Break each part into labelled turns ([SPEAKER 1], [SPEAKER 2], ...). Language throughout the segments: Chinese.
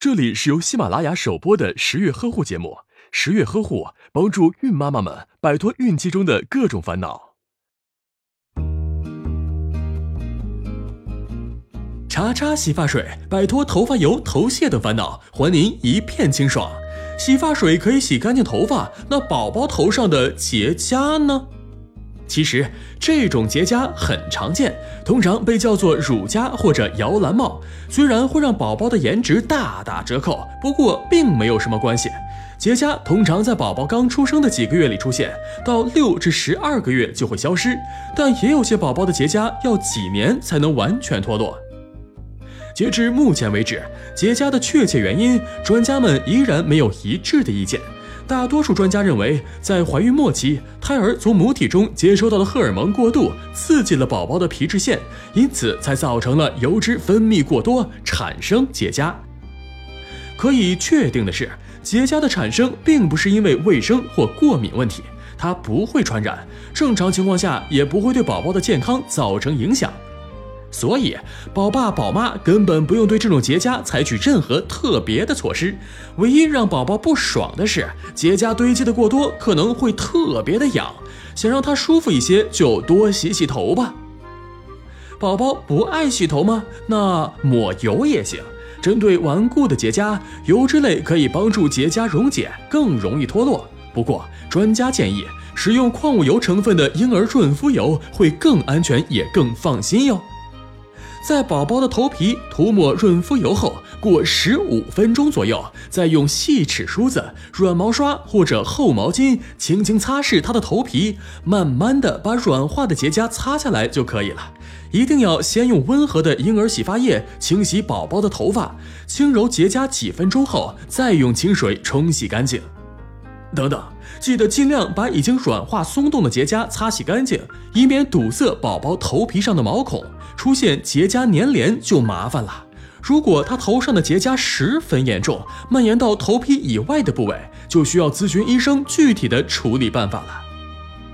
[SPEAKER 1] 这里是由喜马拉雅首播的十月呵护节目，十月呵护帮助孕妈妈们摆脱孕期中的各种烦恼。
[SPEAKER 2] 茶茶洗发水，摆脱头发油、头屑等烦恼，还您一片清爽。洗发水可以洗干净头发，那宝宝头上的结痂呢？其实这种结痂很常见，通常被叫做乳痂或者摇篮帽。虽然会让宝宝的颜值大打折扣，不过并没有什么关系。结痂通常在宝宝刚出生的几个月里出现，到六至十二个月就会消失。但也有些宝宝的结痂要几年才能完全脱落。截至目前为止，结痂的确切原因，专家们依然没有一致的意见。大多数专家认为，在怀孕末期，胎儿从母体中接收到的荷尔蒙过度，刺激了宝宝的皮脂腺，因此才造成了油脂分泌过多，产生结痂。可以确定的是，结痂的产生并不是因为卫生或过敏问题，它不会传染，正常情况下也不会对宝宝的健康造成影响。所以，宝爸宝妈根本不用对这种结痂采取任何特别的措施。唯一让宝宝不爽的是，结痂堆积的过多可能会特别的痒。想让他舒服一些，就多洗洗头吧。宝宝不爱洗头吗？那抹油也行。针对顽固的结痂，油脂类可以帮助结痂溶解，更容易脱落。不过，专家建议使用矿物油成分的婴儿润肤油会更安全，也更放心哟。在宝宝的头皮涂抹润肤油后，过十五分钟左右，再用细齿梳子、软毛刷或者厚毛巾轻轻擦拭他的头皮，慢慢的把软化的结痂擦下来就可以了。一定要先用温和的婴儿洗发液清洗宝宝的头发，轻柔结痂几分钟后，再用清水冲洗干净。等等，记得尽量把已经软化松动的结痂擦洗干净，以免堵塞宝宝头皮上的毛孔，出现结痂粘连就麻烦了。如果他头上的结痂十分严重，蔓延到头皮以外的部位，就需要咨询医生具体的处理办法了。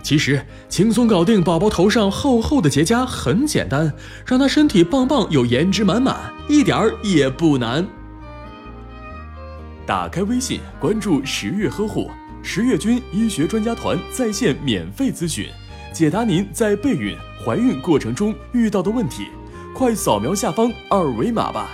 [SPEAKER 2] 其实轻松搞定宝宝头上厚厚的结痂很简单，让他身体棒棒又颜值满满，一点儿也不难。
[SPEAKER 1] 打开微信，关注十月呵护。十月军医学专家团在线免费咨询，解答您在备孕、怀孕过程中遇到的问题，快扫描下方二维码吧。